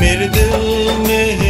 मेरे दिल में